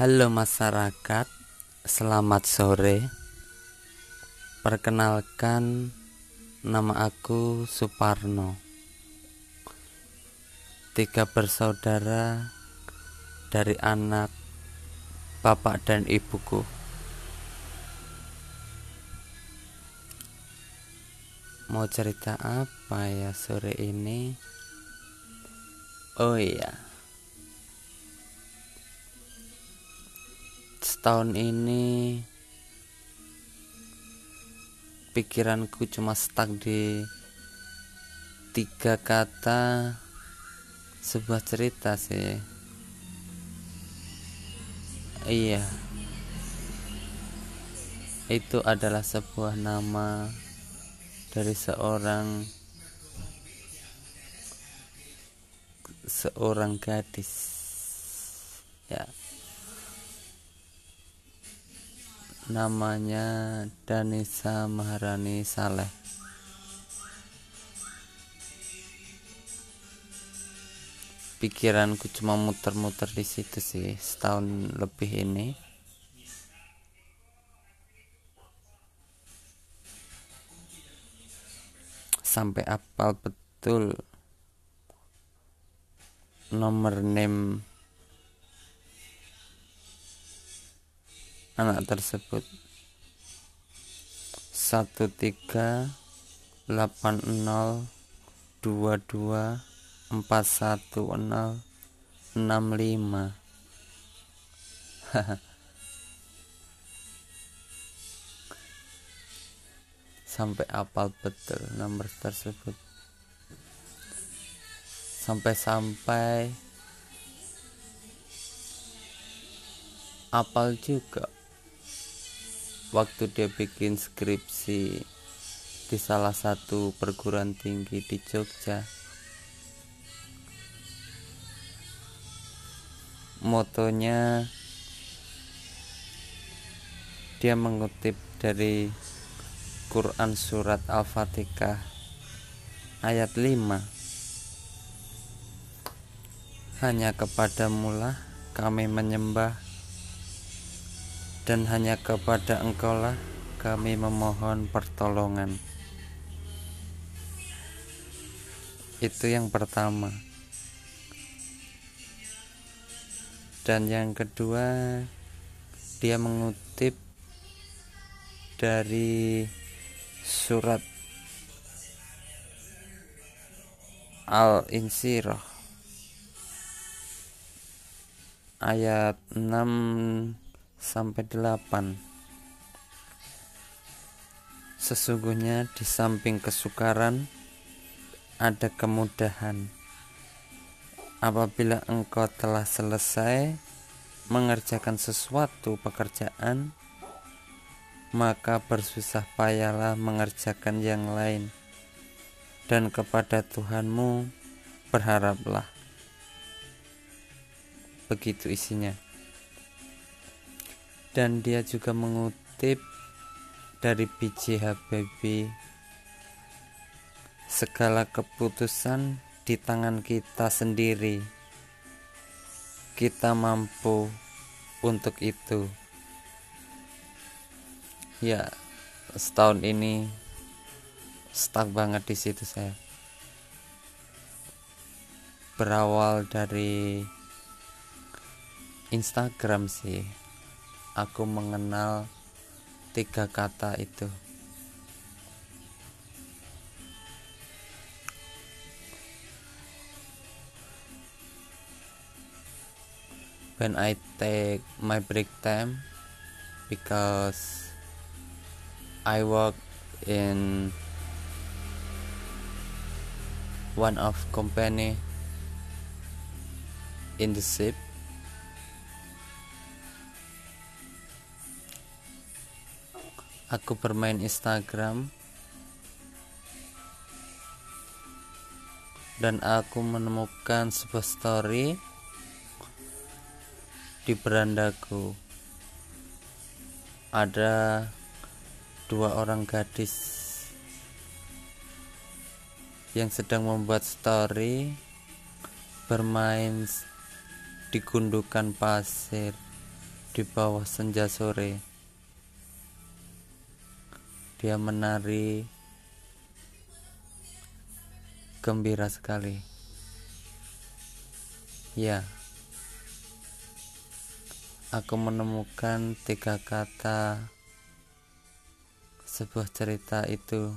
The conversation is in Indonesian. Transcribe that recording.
Halo masyarakat, selamat sore. Perkenalkan, nama aku Suparno. Tiga bersaudara dari anak bapak dan ibuku. Mau cerita apa ya sore ini? Oh iya. Setahun ini pikiranku cuma stuck di tiga kata sebuah cerita sih. Iya. Itu adalah sebuah nama dari seorang seorang gadis ya namanya Danisa Maharani Saleh. Pikiranku cuma muter-muter di situ sih setahun lebih ini. Sampai apal betul nomor name nol enam lima. Sampai apal betul nomor tersebut. Sampai-sampai apal juga waktu dia bikin skripsi di salah satu perguruan tinggi di Jogja motonya dia mengutip dari Quran Surat Al-Fatihah ayat 5 Hanya kepadamulah kami menyembah dan hanya kepada engkaulah kami memohon pertolongan. Itu yang pertama. Dan yang kedua dia mengutip dari surat Al-Insyirah ayat 6 sampai 8 Sesungguhnya di samping kesukaran ada kemudahan apabila engkau telah selesai mengerjakan sesuatu pekerjaan maka bersusah payahlah mengerjakan yang lain, dan kepada Tuhanmu berharaplah. Begitu isinya. Dan dia juga mengutip dari B.J. Habibie segala keputusan di tangan kita sendiri. Kita mampu untuk itu. Ya setahun ini stuck banget di situ saya. Berawal dari Instagram sih aku mengenal tiga kata itu. When I take my break time because I work in one of company in the ship aku bermain Instagram dan aku menemukan sebuah story di berandaku ada dua orang gadis yang sedang membuat story bermain di gundukan pasir di bawah senja sore. Dia menari gembira sekali. Ya, aku menemukan tiga kata sebuah cerita itu